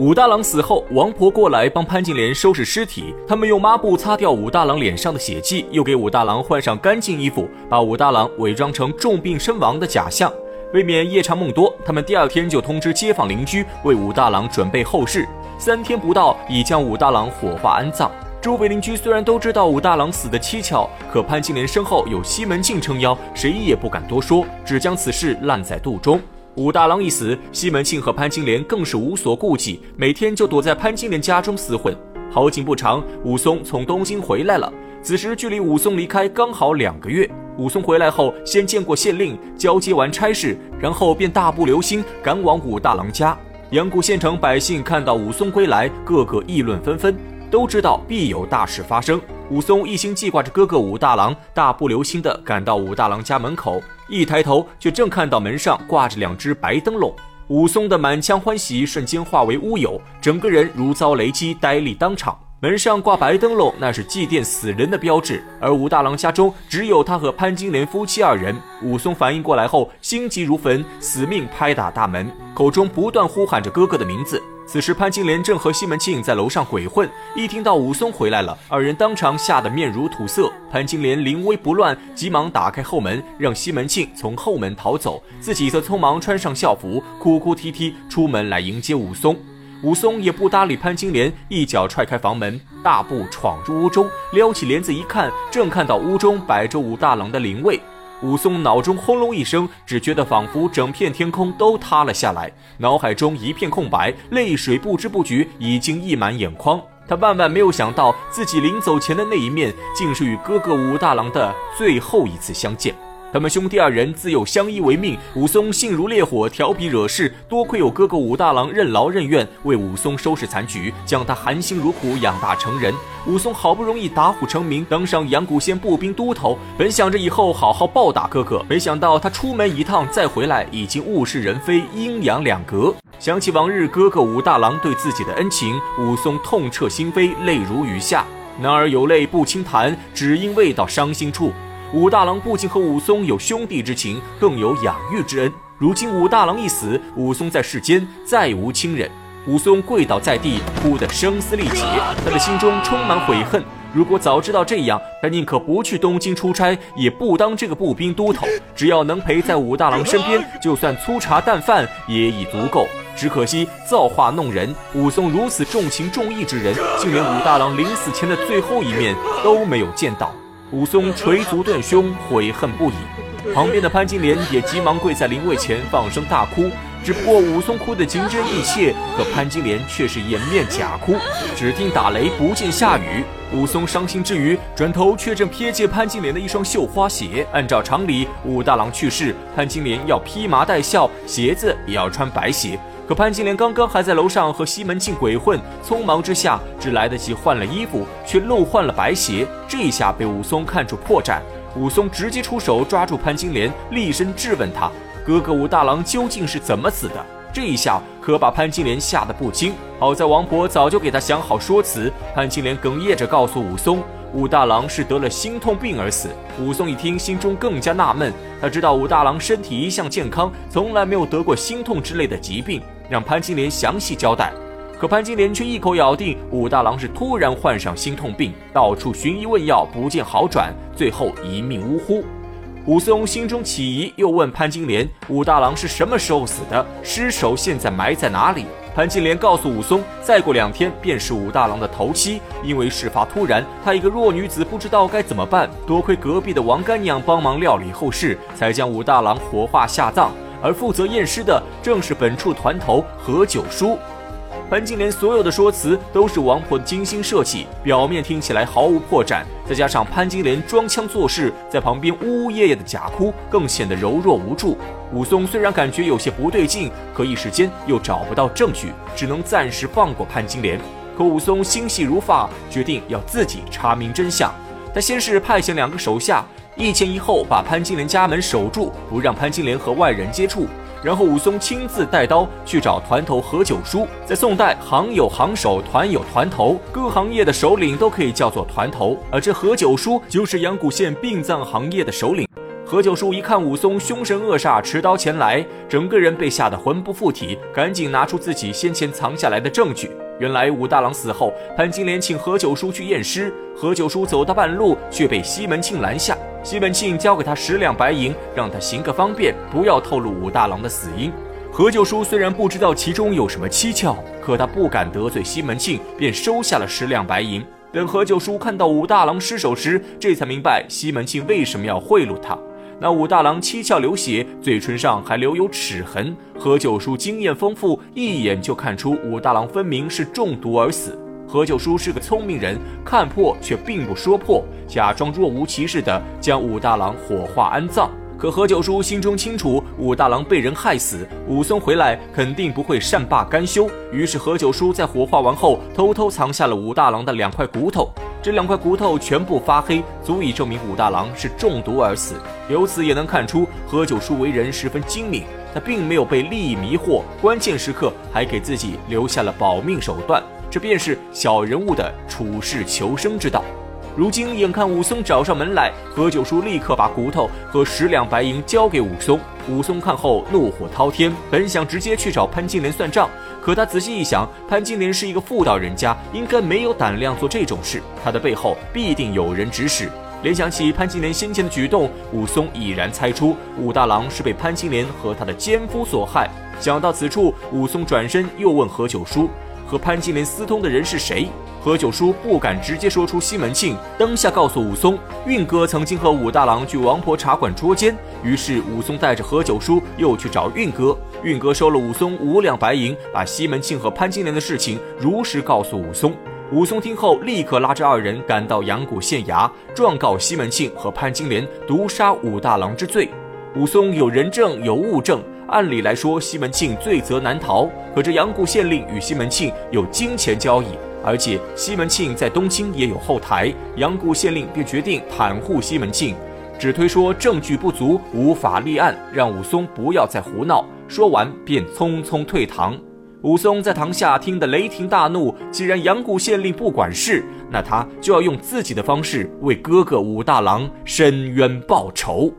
武大郎死后，王婆过来帮潘金莲收拾尸体。他们用抹布擦掉武大郎脸上的血迹，又给武大郎换上干净衣服，把武大郎伪装成重病身亡的假象。为免夜长梦多，他们第二天就通知街坊邻居为武大郎准备后事。三天不到，已将武大郎火化安葬。周围邻居虽然都知道武大郎死的蹊跷，可潘金莲身后有西门庆撑腰，谁也不敢多说，只将此事烂在肚中。武大郎一死，西门庆和潘金莲更是无所顾忌，每天就躲在潘金莲家中厮混。好景不长，武松从东京回来了。此时距离武松离开刚好两个月。武松回来后，先见过县令，交接完差事，然后便大步流星赶往武大郎家。阳谷县城百姓看到武松归来，个个议论纷纷，都知道必有大事发生。武松一心记挂着哥哥武大郎，大步流星地赶到武大郎家门口，一抬头却正看到门上挂着两只白灯笼。武松的满腔欢喜瞬间化为乌有，整个人如遭雷击，呆立当场。门上挂白灯笼，那是祭奠死人的标志，而武大郎家中只有他和潘金莲夫妻二人。武松反应过来后，心急如焚，死命拍打大门，口中不断呼喊着哥哥的名字。此时，潘金莲正和西门庆在楼上鬼混，一听到武松回来了，二人当场吓得面如土色。潘金莲临危不乱，急忙打开后门，让西门庆从后门逃走，自己则匆忙穿上校服，哭哭啼啼出门来迎接武松。武松也不搭理潘金莲，一脚踹开房门，大步闯入屋中，撩起帘子一看，正看到屋中摆着武大郎的灵位。武松脑中轰隆一声，只觉得仿佛整片天空都塌了下来，脑海中一片空白，泪水不知不觉已经溢满眼眶。他万万没有想到，自己临走前的那一面，竟是与哥哥武大郎的最后一次相见。他们兄弟二人自幼相依为命，武松性如烈火，调皮惹事。多亏有哥哥武大郎任劳任怨，为武松收拾残局，将他含辛茹苦养大成人。武松好不容易打虎成名，登上阳谷县步兵都头，本想着以后好好报答哥哥，没想到他出门一趟再回来，已经物是人非，阴阳两隔。想起往日哥哥武大郎对自己的恩情，武松痛彻心扉，泪如雨下。男儿有泪不轻弹，只因未到伤心处。武大郎不仅和武松有兄弟之情，更有养育之恩。如今武大郎一死，武松在世间再无亲人。武松跪倒在地，哭得声嘶力竭，他的心中充满悔恨。如果早知道这样，他宁可不去东京出差，也不当这个步兵都头。只要能陪在武大郎身边，就算粗茶淡饭也已足够。只可惜造化弄人，武松如此重情重义之人，竟连武大郎临死前的最后一面都没有见到。武松捶足断胸，悔恨不已。旁边的潘金莲也急忙跪在灵位前，放声大哭。只不过武松哭得情真意切，可潘金莲却是掩面假哭。只听打雷，不见下雨。武松伤心之余，转头却正瞥见潘金莲的一双绣花鞋。按照常理，武大郎去世，潘金莲要披麻戴孝，鞋子也要穿白鞋。可潘金莲刚刚还在楼上和西门庆鬼混，匆忙之下只来得及换了衣服，却漏换了白鞋。这一下被武松看出破绽，武松直接出手抓住潘金莲，厉声质问他：“哥哥武大郎究竟是怎么死的？”这一下可把潘金莲吓得不轻。好在王婆早就给他想好说辞，潘金莲哽咽着告诉武松。武大郎是得了心痛病而死。武松一听，心中更加纳闷。他知道武大郎身体一向健康，从来没有得过心痛之类的疾病，让潘金莲详细交代。可潘金莲却一口咬定武大郎是突然患上心痛病，到处寻医问药，不见好转，最后一命呜呼。武松心中起疑，又问潘金莲：武大郎是什么时候死的？尸首现在埋在哪里？潘金莲告诉武松，再过两天便是武大郎的头七。因为事发突然，她一个弱女子不知道该怎么办。多亏隔壁的王干娘帮忙料理后事，才将武大郎火化下葬。而负责验尸的正是本处团头何九叔。潘金莲所有的说辞都是王婆精心设计，表面听起来毫无破绽，再加上潘金莲装腔作势，在旁边呜呜咽咽的假哭，更显得柔弱无助。武松虽然感觉有些不对劲，可一时间又找不到证据，只能暂时放过潘金莲。可武松心细如发，决定要自己查明真相。他先是派遣两个手下，一前一后把潘金莲家门守住，不让潘金莲和外人接触。然后武松亲自带刀去找团头何九叔。在宋代，行有行首，团有团头，各行业的首领都可以叫做团头。而这何九叔就是阳谷县殡葬行业的首领。何九叔一看武松凶神恶煞，持刀前来，整个人被吓得魂不附体，赶紧拿出自己先前藏下来的证据。原来武大郎死后，潘金莲请何九叔去验尸，何九叔走到半路却被西门庆拦下。西门庆交给他十两白银，让他行个方便，不要透露武大郎的死因。何九叔虽然不知道其中有什么蹊跷，可他不敢得罪西门庆，便收下了十两白银。等何九叔看到武大郎尸首时，这才明白西门庆为什么要贿赂他。那武大郎七窍流血，嘴唇上还留有齿痕。何九叔经验丰富，一眼就看出武大郎分明是中毒而死。何九叔是个聪明人，看破却并不说破，假装若无其事的将武大郎火化安葬。可何九叔心中清楚，武大郎被人害死，武松回来肯定不会善罢甘休。于是何九叔在火化完后，偷偷藏下了武大郎的两块骨头。这两块骨头全部发黑，足以证明武大郎是中毒而死。由此也能看出何九叔为人十分精明，他并没有被利益迷惑，关键时刻还给自己留下了保命手段。这便是小人物的处世求生之道。如今眼看武松找上门来，何九叔立刻把骨头和十两白银交给武松。武松看后怒火滔天，本想直接去找潘金莲算账，可他仔细一想，潘金莲是一个妇道人家，应该没有胆量做这种事，他的背后必定有人指使。联想起潘金莲先前的举动，武松已然猜出武大郎是被潘金莲和他的奸夫所害。想到此处，武松转身又问何九叔。和潘金莲私通的人是谁？何九叔不敢直接说出西门庆，当下告诉武松，运哥曾经和武大郎去王婆茶馆捉奸。于是武松带着何九叔又去找运哥，运哥收了武松五两白银，把西门庆和潘金莲的事情如实告诉武松。武松听后，立刻拉着二人赶到阳谷县衙，状告西门庆和潘金莲毒杀武大郎之罪。武松有人证，有物证。按理来说，西门庆罪责难逃。可这阳谷县令与西门庆有金钱交易，而且西门庆在东京也有后台，阳谷县令便决定袒护西门庆，只推说证据不足，无法立案，让武松不要再胡闹。说完便匆匆退堂。武松在堂下听得雷霆大怒，既然阳谷县令不管事，那他就要用自己的方式为哥哥武大郎伸冤报仇。